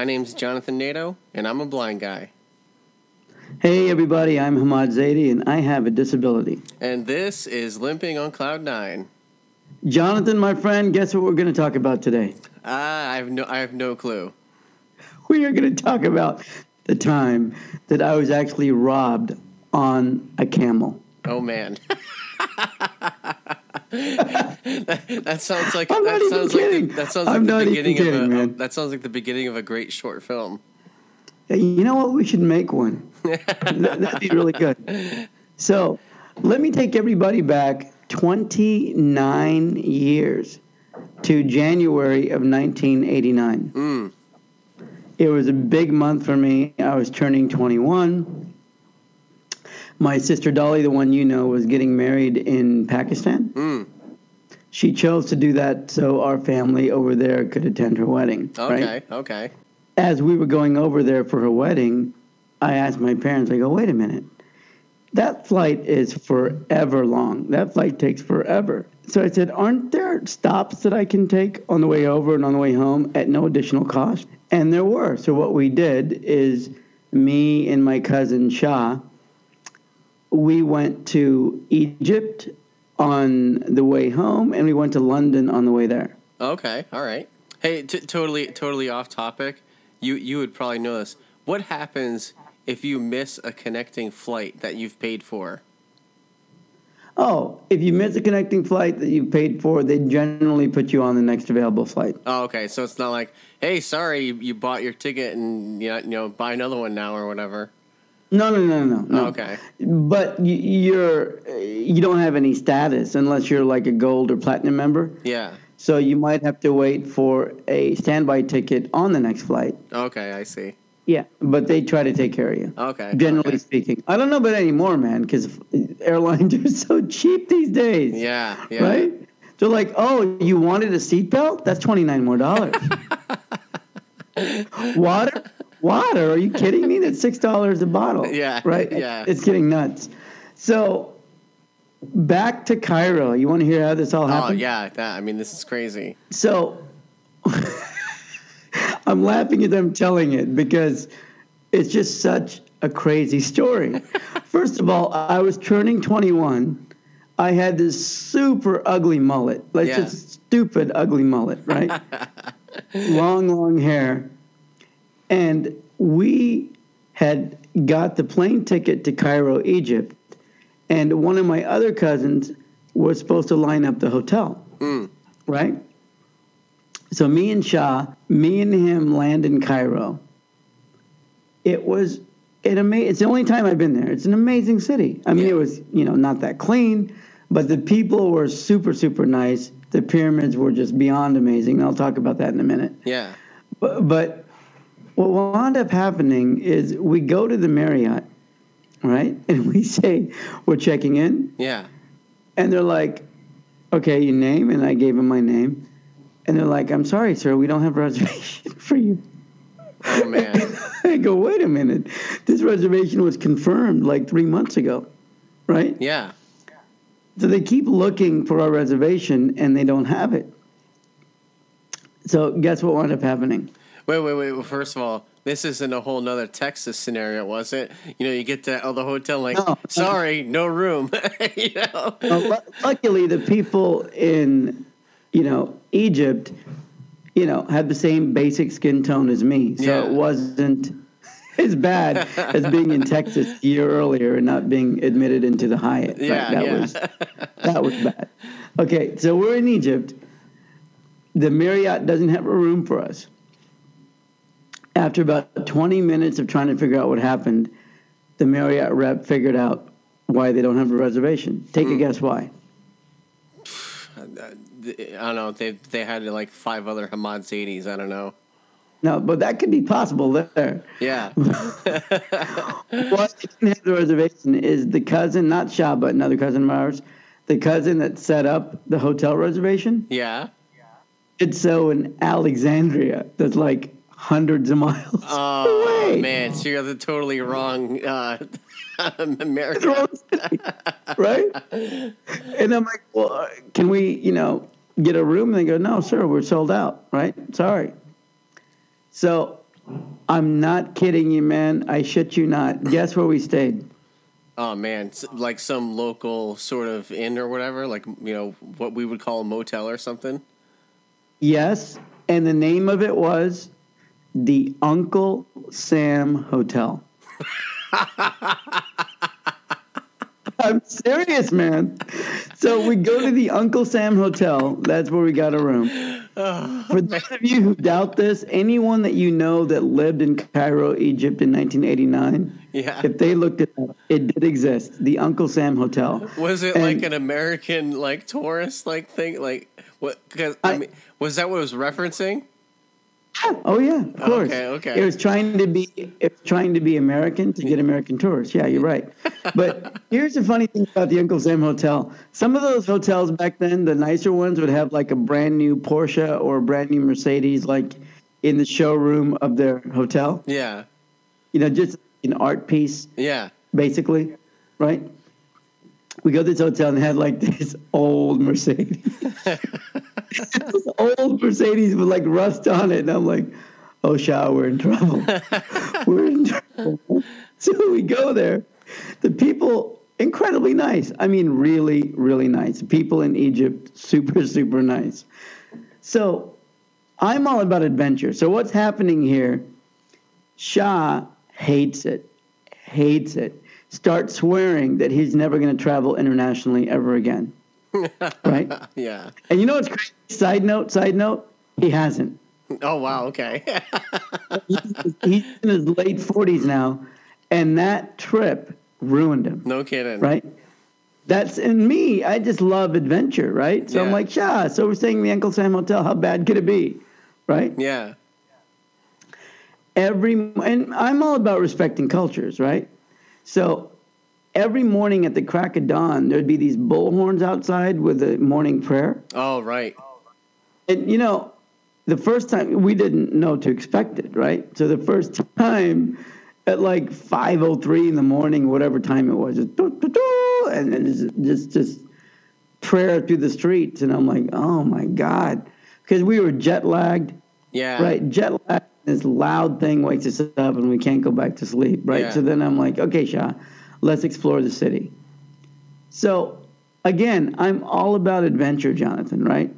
My name's Jonathan Nato, and I'm a blind guy. Hey, everybody, I'm Hamad Zaidi, and I have a disability. And this is Limping on Cloud Nine. Jonathan, my friend, guess what we're going to talk about today? Ah, I have no, I have no clue. We are going to talk about the time that I was actually robbed on a camel. Oh man. that, that sounds like I'm that not even sounds like the, that sounds I'm like the not even beginning kidding, of a man. that sounds like the beginning of a great short film. You know what? We should make one. That- That'd be really good. So, let me take everybody back 29 years to January of 1989. Mm. It was a big month for me. I was turning 21. My sister Dolly, the one you know, was getting married in Pakistan. Mm. She chose to do that so our family over there could attend her wedding. Okay. Right? Okay. As we were going over there for her wedding, I asked my parents, I go, wait a minute. That flight is forever long. That flight takes forever. So I said, aren't there stops that I can take on the way over and on the way home at no additional cost? And there were. So what we did is me and my cousin Shah, we went to Egypt on the way home and we went to London on the way there. Okay. All right. Hey, t- totally totally off topic. You you would probably know this. What happens if you miss a connecting flight that you've paid for? Oh, if you miss a connecting flight that you paid for, they generally put you on the next available flight. Oh, okay. So it's not like, hey, sorry, you, you bought your ticket and you know, you know buy another one now or whatever. No, no, no, no, no. Okay. But y- you're you don't have any status unless you're like a gold or platinum member. Yeah. So you might have to wait for a standby ticket on the next flight. Okay, I see. Yeah, but they try to take care of you. Okay. Generally okay. speaking, I don't know about anymore, man, because airlines are so cheap these days. Yeah. Yeah. Right? They're like, oh, you wanted a seatbelt? That's twenty nine more dollars. Water? Water? Are you kidding me? That's six dollars a bottle. Yeah, Right? yeah. It's getting nuts. So back to Cairo. You want to hear how this all oh, happened? Oh yeah. That I mean, this is crazy. So I'm laughing at them telling it because it's just such a crazy story. First of all, I was turning 21. I had this super ugly mullet, like Yeah. just stupid ugly mullet, right? long, long hair. And we had got the plane ticket to Cairo, Egypt, and one of my other cousins was supposed to line up the hotel Mm. right? So me and Shah, me and him land in Cairo. It was an ama- It's the only time I've been there. It's an amazing city. I mean, Yeah. it was you know not that clean, but the people were super super nice. The pyramids were just beyond amazing. I'll talk about that in a minute. Yeah. But, but what wound up happening is we go to the Marriott, right? And we say we're checking in, Yeah. and they're like, okay, your name? And I gave them my name. And they're like, I'm sorry, sir, we don't have a reservation for you. Oh man. I go, wait a minute. This reservation was confirmed like three months ago, right? Yeah. So they keep looking for our reservation and they don't have it. So guess what wound up happening? Wait, wait, wait. Well, first of all, this isn't a whole nother Texas scenario, was it? You know, you get to oh, the hotel like, No. sorry, no room. you know. Well, lu- luckily, the people in, you know, Egypt, you know, had the same basic skin tone as me, so Yeah. it wasn't as bad as being in Texas a year earlier and not being admitted into the Hyatt. Right? Yeah, that yeah. was that was bad. Okay, so we're in Egypt. The Marriott doesn't have a room for us. After about 20 minutes of trying to figure out what happened, the Marriott rep figured out why they don't have a reservation. Take Hmm. a guess why. I don't know. They they had like five other Hamad Zaidis. I don't know. No, but that could be possible there. Yeah. What didn't have the reservation is the cousin, not Shah, but another cousin of ours, the cousin that set up the hotel reservation. yeah. It's so in Alexandria, that's like hundreds of miles Oh away. man, so you're the totally wrong uh, It's America. right? And I'm like, well, can we, you know, get a room? And they go, no, sir, we're sold out, right? Sorry. So I'm not kidding you, man. I shit you not. Guess where we stayed? Oh man, like some local sort of inn or whatever, like you know what we would call a motel or something. Yes, and the name of it was the Uncle Sam Hotel. I'm serious, man. So we go to the Uncle Sam Hotel. That's where we got a room. For those of you who doubt this, anyone that you know that lived in Cairo, Egypt in 1989, Yeah. if they looked it up, it did exist. The Uncle Sam Hotel. Was it And- like an American like tourist like thing? Like what? Because I, I- mean, was that what it was referencing? Oh yeah, of course. Okay, okay. It was trying to be it was trying to be American to get American tourists. Yeah, you're right. But here's the funny thing about the Uncle Sam Hotel. Some of those hotels back then, the nicer ones would have like a brand new Porsche or a brand new Mercedes like in the showroom of their hotel. Yeah, You know, just an art piece yeah. basically, right? We go to this hotel and had like this old Mercedes. this old Mercedes with like rust on it. And I'm like, oh, Shah, we're in trouble. we're in trouble. So we go there. The people, incredibly nice. I mean, really, really nice. People in Egypt, super, super nice. So I'm all about adventure. So what's happening here? Shah hates it, hates it. Starts swearing that he's never going to travel internationally ever again. Right? Yeah. And you know what's crazy? Side note, side note, he hasn't. Oh wow. Okay. He's in his late 40s now, and that trip ruined him, no kidding. right? That's in me. I just love adventure, right? So I'm like, Shah, so we're staying in the Uncle Sam Hotel. How bad could it be? Right? Yeah. every and I'm all about respecting cultures, right? So every morning at the crack of dawn, there'd be these bullhorns outside with the morning prayer. Oh right. And you know, the first time we didn't know to expect it, right? So the first time at like 5:03 in the morning, whatever time it was, just doo, doo, doo, and then just just just prayer through the streets, and I'm like, oh my god, because we were jet lagged. Yeah. Right, jet lag. This loud thing wakes us up, and we can't go back to sleep. Right. Yeah. So then I'm like, okay, Shah, let's explore the city. So again, I'm all about adventure, Jonathan. Right.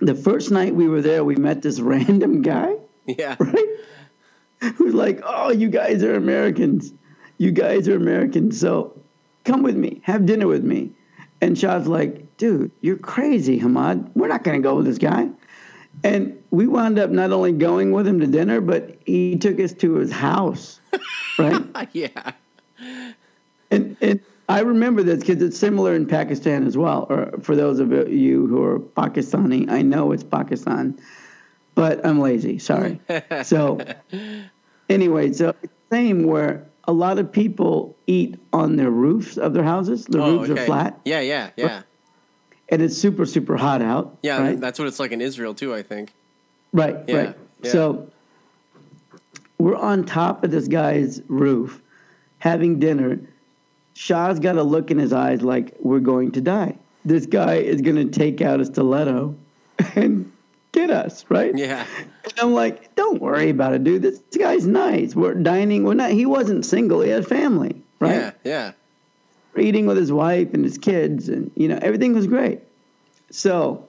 The first night we were there, we met this random guy. Yeah. Right. Who's like, oh, you guys are Americans. You guys are Americans. So come with me, have dinner with me. And Shah's like, dude, you're crazy, Hamad. We're not going to go with this guy. And we wound up not only going with him to dinner, but he took us to his house, right? yeah. And, and I remember this because it's similar in Pakistan as well. Or for those of you who are Pakistani, I know it's Pakistan, but I'm lazy. Sorry. so anyway, so same where a lot of people eat on their roofs of their houses. The Oh, roofs okay. are flat, Yeah. Yeah. Yeah. and it's super super hot out. Yeah. right? That's what it's like in Israel too. I think. Right, Yeah, right. yeah. So we're on top of this guy's roof having dinner. Shah's got a look in his eyes like we're going to die. This guy is going to take out a stiletto and get us, right? Yeah. And I'm like, don't worry about it, dude. This guy's nice. We're dining. We're not. He wasn't single. He had family, right? Yeah. Yeah. We're eating with his wife and his kids, and you know everything was great. So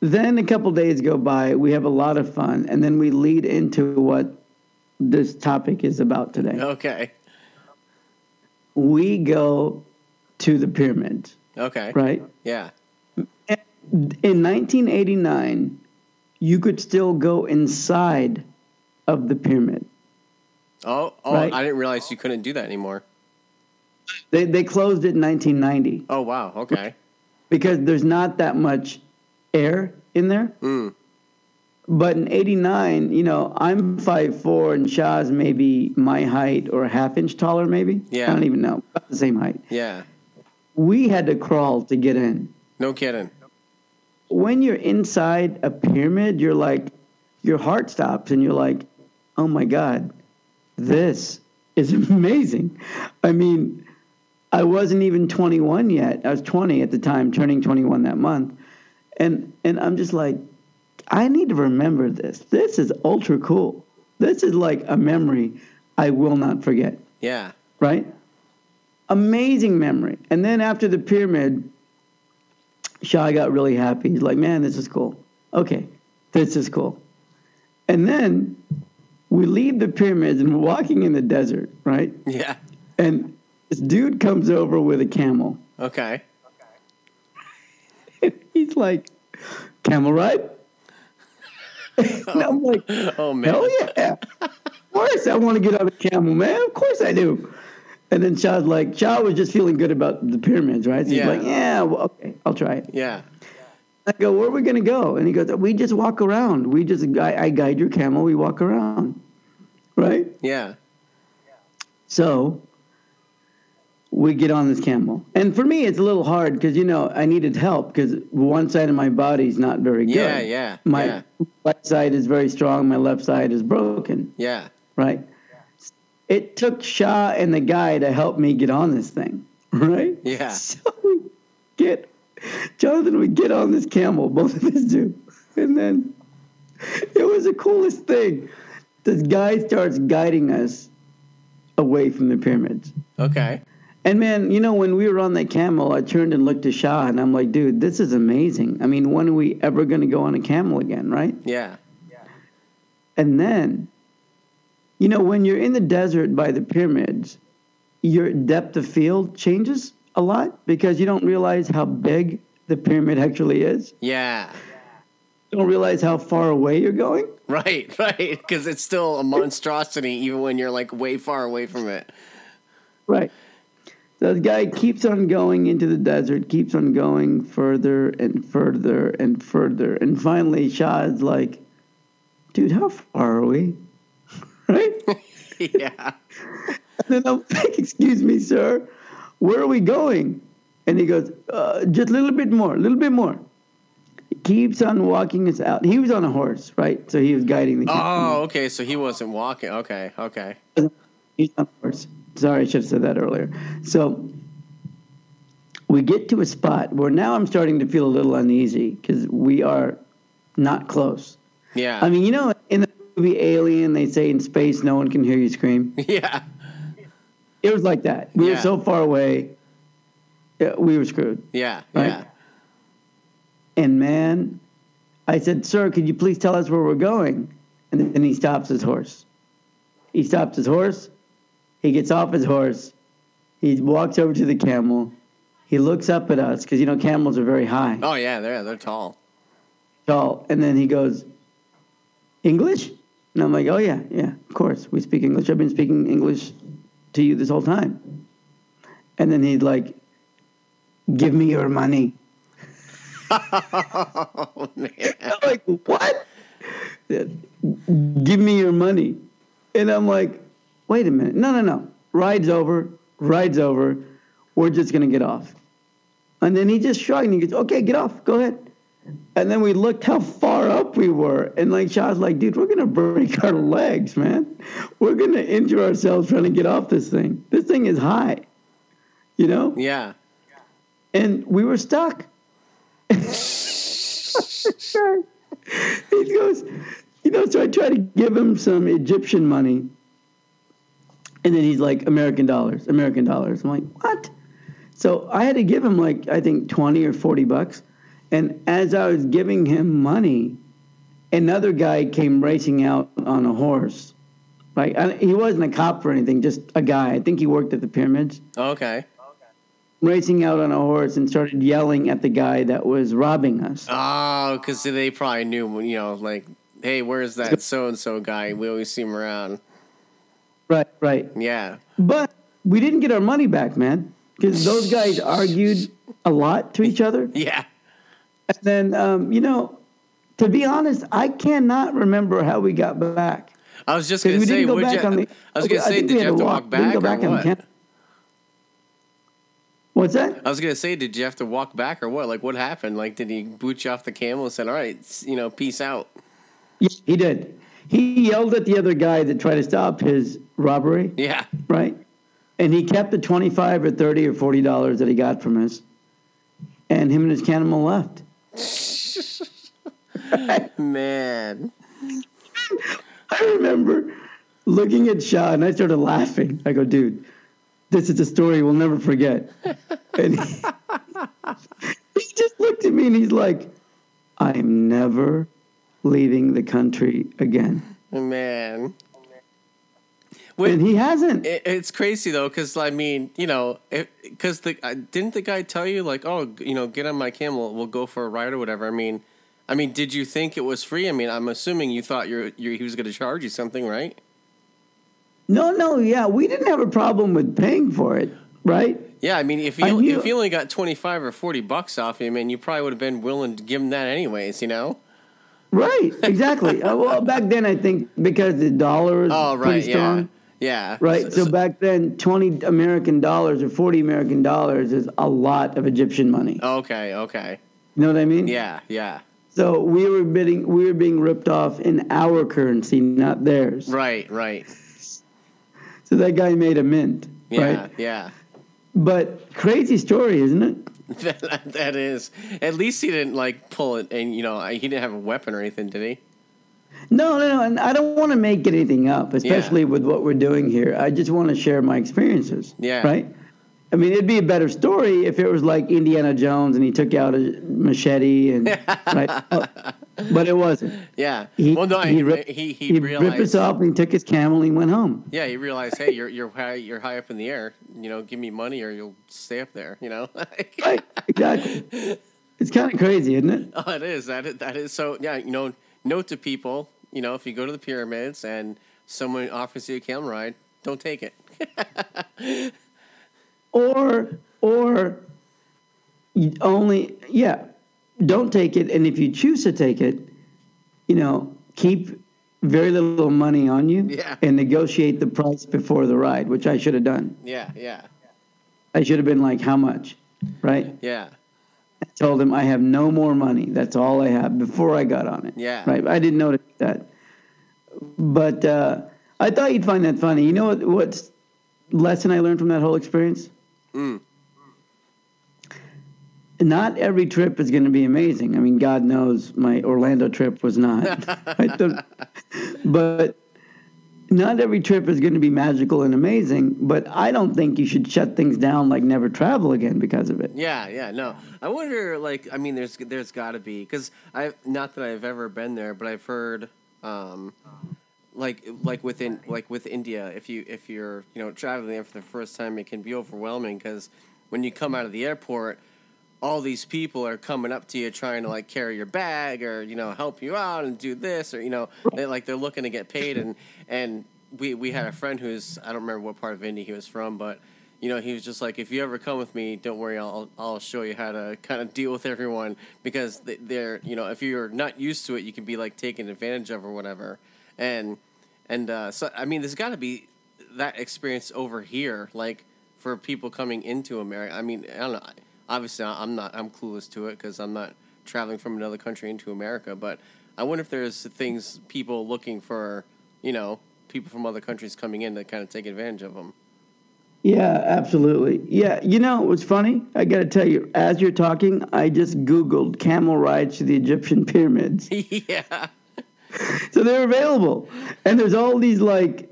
then a couple days go by. We have a lot of fun, and then we lead into what this topic is about today. Okay. We go to the pyramids, Okay. right? Yeah. In 1989, you could still go inside of the pyramid. Oh. Oh. Right. I didn't realize you couldn't do that anymore. They they closed it in 1990 Oh wow. Okay. because there's not that much air in there. Mm. But in '89, you know, I'm 5'4", and Shah's maybe my height or a half inch taller, maybe. Yeah. I don't even know. About the same height. Yeah. We had to crawl to get in. No kidding. When you're inside a pyramid, you're like, your heart stops, and you're like, oh my god, this is amazing. I mean, I wasn't even 21 yet. I was 20 at the time, turning 21 that month, and and I'm just like, I need to remember this. This is ultra cool. This is like a memory I will not forget, Yeah. right? Amazing memory. And then after the pyramid, Shah got really happy. He's like, man, this is cool. Okay, this is cool. And then we leave the pyramids and we're walking in the desert, right? Yeah. And this dude comes over with a camel. Okay. And he's like, camel ride? and I'm like, Oh man. hell yeah. Of course I want to get on a camel, man. Of course I do. And then Chad's like, Chad was just feeling good about the pyramids, right? So he's like, yeah, well, okay, I'll try it. Yeah. I go, where are we going to go? And he goes, we just walk around. We just, I, I guide your camel, we walk around. Right? Yeah. So we get on this camel. And for me, it's a little hard because, you know, I needed help because one side of my body's not very good. Yeah, yeah, My yeah. right side is very strong, my left side is broken. Yeah. Right? It took Shah and the guy to help me get on this thing. Right? Yeah. So we get, Jonathan, we get on this camel, both of us do. And then it was the coolest thing. This guy starts guiding us away from the pyramids. Okay. And man, you know, when we were on that camel, I turned and looked at Shah and I'm like, dude, this is amazing. I mean, when are we ever going to go on a camel again, right? Yeah. And then, you know, when you're in the desert by the pyramids, your depth of field changes a lot because you don't realize how big the pyramid actually is. Yeah. You don't realize how far away you're going. Right, right. Because it's still a monstrosity even when you're like way far away from it. Right. So the guy keeps on going into the desert, keeps on going further and further and further. And finally, Shah is like, dude, how far are we? right? yeah. And then I'm like, excuse me, sir, where are we going? And he goes, uh, just a little bit more, a little bit more. He keeps on walking us out. He was on a horse, right? So he was guiding the. Oh, okay. So he wasn't walking. Okay, okay. He's on a horse. Sorry, I should have said that earlier. So we get to a spot where now I'm starting to feel a little uneasy because we are not close. Yeah. I mean, you know, in the movie Alien, they say in space no one can hear you scream. yeah. It was like that. We Yeah. were so far away, uh, we were screwed. Yeah. Right. Yeah. And man, I said, Sir, could you please tell us where we're going? And then he stops his horse. He stops his horse. He gets off his horse. He walks over to the camel. He looks up at us because, you know, camels are very high, Oh yeah, they're they're tall. tall. And then he goes, English? And I'm like, Oh, yeah, yeah, of course. We speak English. I've been speaking English to you this whole time. And then he's like, Give me your money. oh, oh man. I'm like, what? Give me your money. And I'm like, wait a minute. No, no, no. Ride's over. Ride's over. We're just going to get off. And then he just shrugged and he goes, okay, get off. Go ahead. And then we looked how far up we were. And like Shah's like, dude, we're going to break our legs, man. We're going to injure ourselves trying to get off this thing. This thing is high, you know? Yeah. and we were stuck. he goes, you know, so I try to give him some Egyptian money. And then he's like, American dollars, American dollars. I'm like, what? So I had to give him like, I think 20 or 40 bucks. And as I was giving him money, another guy came racing out on a horse. Like, I, he wasn't a cop or anything, just a guy. I think he worked at the pyramids Okay. racing out on a horse and started yelling at the guy that was robbing us. Oh, because they probably knew, you know, like, hey, where's that so and so guy? We always see him around. Right, right. Yeah. But we didn't get our money back, man, because those guys argued a lot to each other. Yeah. And then, um, you know, to be honest, I cannot remember how we got back. I was just gonna say, didn't go you? the. I was gonna say, did you have to to walk back go or back on what? What's that? I was gonna say, did you have to walk back or what? Like, what happened? Like, did he boot you off the camel and said, "All right, you know, peace out"? Yeah, he did. He yelled at the other guy that tried to stop his robbery. Yeah. right? And he kept the twenty-five or thirty or forty dollars that he got from us, and him and his camel left. Man. I remember looking at Shah and I started laughing. I go, dude, this is a story we'll never forget. And he, he just looked at me and he's like, I'm never leaving the country again. Man. and he hasn't. It, it's crazy though, because I mean, you know, because the didn't the guy tell you like, oh, you know, get on my camel, we'll go for a ride or whatever. I mean, I mean, did you think it was free? I mean, I'm assuming you thought you're, you're he was going to charge you something, right? No, no, yeah, we didn't have a problem with paying for it, right? Yeah, I mean, if you knew, if you only got twenty five or forty bucks off him, and you probably would have been willing to give him that anyways, you know. Right, exactly. uh, well, back then I think because the dollar is oh, right, pretty strong. Yeah. Yeah. Right. So, so, back then, twenty American dollars or forty American dollars is a lot of Egyptian money. Okay. Okay. You know what I mean? Yeah. Yeah. So we were bidding, we were being ripped off in our currency, not theirs. Right. Right. So that guy made a mint. Yeah. Right? Yeah. But crazy story, isn't it? that, that is. At least he didn't like pull it, and you know, he didn't have a weapon or anything, did he? No, no, no. And I don't want to make anything up, especially yeah. with what we're doing here. I just want to share my experiences. Yeah. Right? I mean, it'd be a better story if it was like Indiana Jones and he took out a machete and right, oh, but it wasn't. Yeah. He, well, no, he, ripped, he, he, he realized, ripped us off and he took his camel and he went home. Yeah, he realized, hey, you're you're high, you're high up in the air. You know, give me money or you'll stay up there. You know. right. Exactly. It's kind of crazy, isn't it? Oh, it is. That is, that is so. Yeah. You know, note to people you know, if you go to the pyramids and someone offers you a camel ride, don't take it. or or only yeah, don't take it and if you choose to take it, you know, keep very little money on you yeah. and negotiate the price before the ride, which I should have done. Yeah, yeah. I should have been like, how much? Right? Yeah. I told him I have no more money. That's all I have before I got on it. Yeah. Right. I didn't notice that. But uh, I thought you'd find that funny. You know what? What lesson I learned from that whole experience? Mm. Not every trip is going to be amazing. I mean, God knows my Orlando trip was not. but not every trip is going to be magical and amazing, but I don't think you should shut things down like never travel again because of it. Yeah, yeah, no. I wonder, like, I mean, there's there's got to be because I not that I've ever been there, but I've heard, um, like like within like with India, if you if you're you know traveling there for the first time, it can be overwhelming because when you come out of the airport all these people are coming up to you trying to like carry your bag or you know help you out and do this or you know they like they're looking to get paid and and we we had a friend who's I don't remember what part of India he was from but you know he was just like if you ever come with me don't worry I'll I'll show you how to kind of deal with everyone because they're you know if you're not used to it you can be like taken advantage of or whatever. And and uh, so I mean there's got to be that experience over here like for people coming into America I mean I don't know obviously I'm not I'm clueless to it because I'm not traveling from another country into America. But I wonder if there's things people looking for, you know, people from other countries coming in to kind of take advantage of them. Yeah, absolutely. Yeah, you know what's funny? I got to tell you, as you're talking, I just Googled camel rides to the Egyptian pyramids. yeah. so they're available, and there's all these like,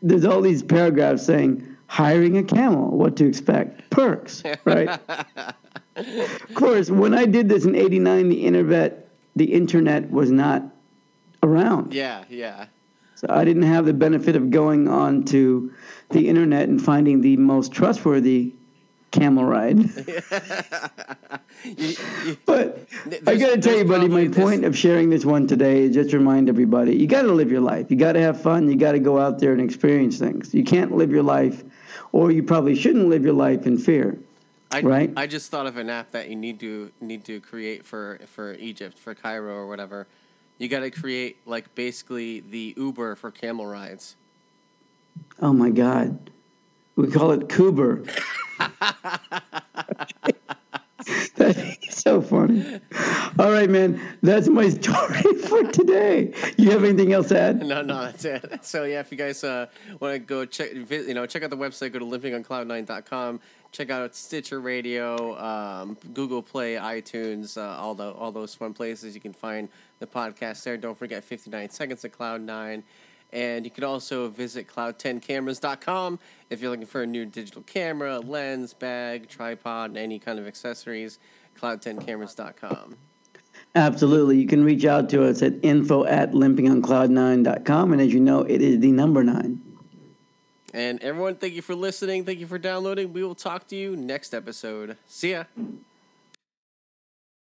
there's all these paragraphs saying hiring a camel, what to expect, perks, right? of course, when I did this in '89, the internet, the internet was not around. Yeah, yeah. So I didn't have the benefit of going on to the internet and finding the most trustworthy camel ride. you, you, but I got to tell you, buddy, my this. point of sharing this one today is just to remind everybody you got to live your life. You got to have fun. You got to go out there and experience things. You can't live your life or you probably shouldn't live your life in fear. I, right? I just thought of an app that you need to need to create for for Egypt, for Cairo or whatever. You got to create like basically the Uber for camel rides. Oh my God, we call it Kuber. That's so funny. All right, man. That's my story for today. You have anything else to add? No, no, that's it. So yeah, if you guys uh, want to go check, you know, check out the website. Go to limpingoncloud9.com. Check out Stitcher Radio, um, Google Play, iTunes, uh, all the all those fun places you can find the podcast there. Don't forget 59 Seconds of Cloud Nine. And you can also visit cloud10cameras.com if you're looking for a new digital camera, lens, bag, tripod, and any kind of accessories. Cloud10cameras.com. Absolutely. You can reach out to us at info at limpingoncloud9.com. And as you know, it is the number nine. And everyone, thank you for listening. Thank you for downloading. We will talk to you next episode. See ya.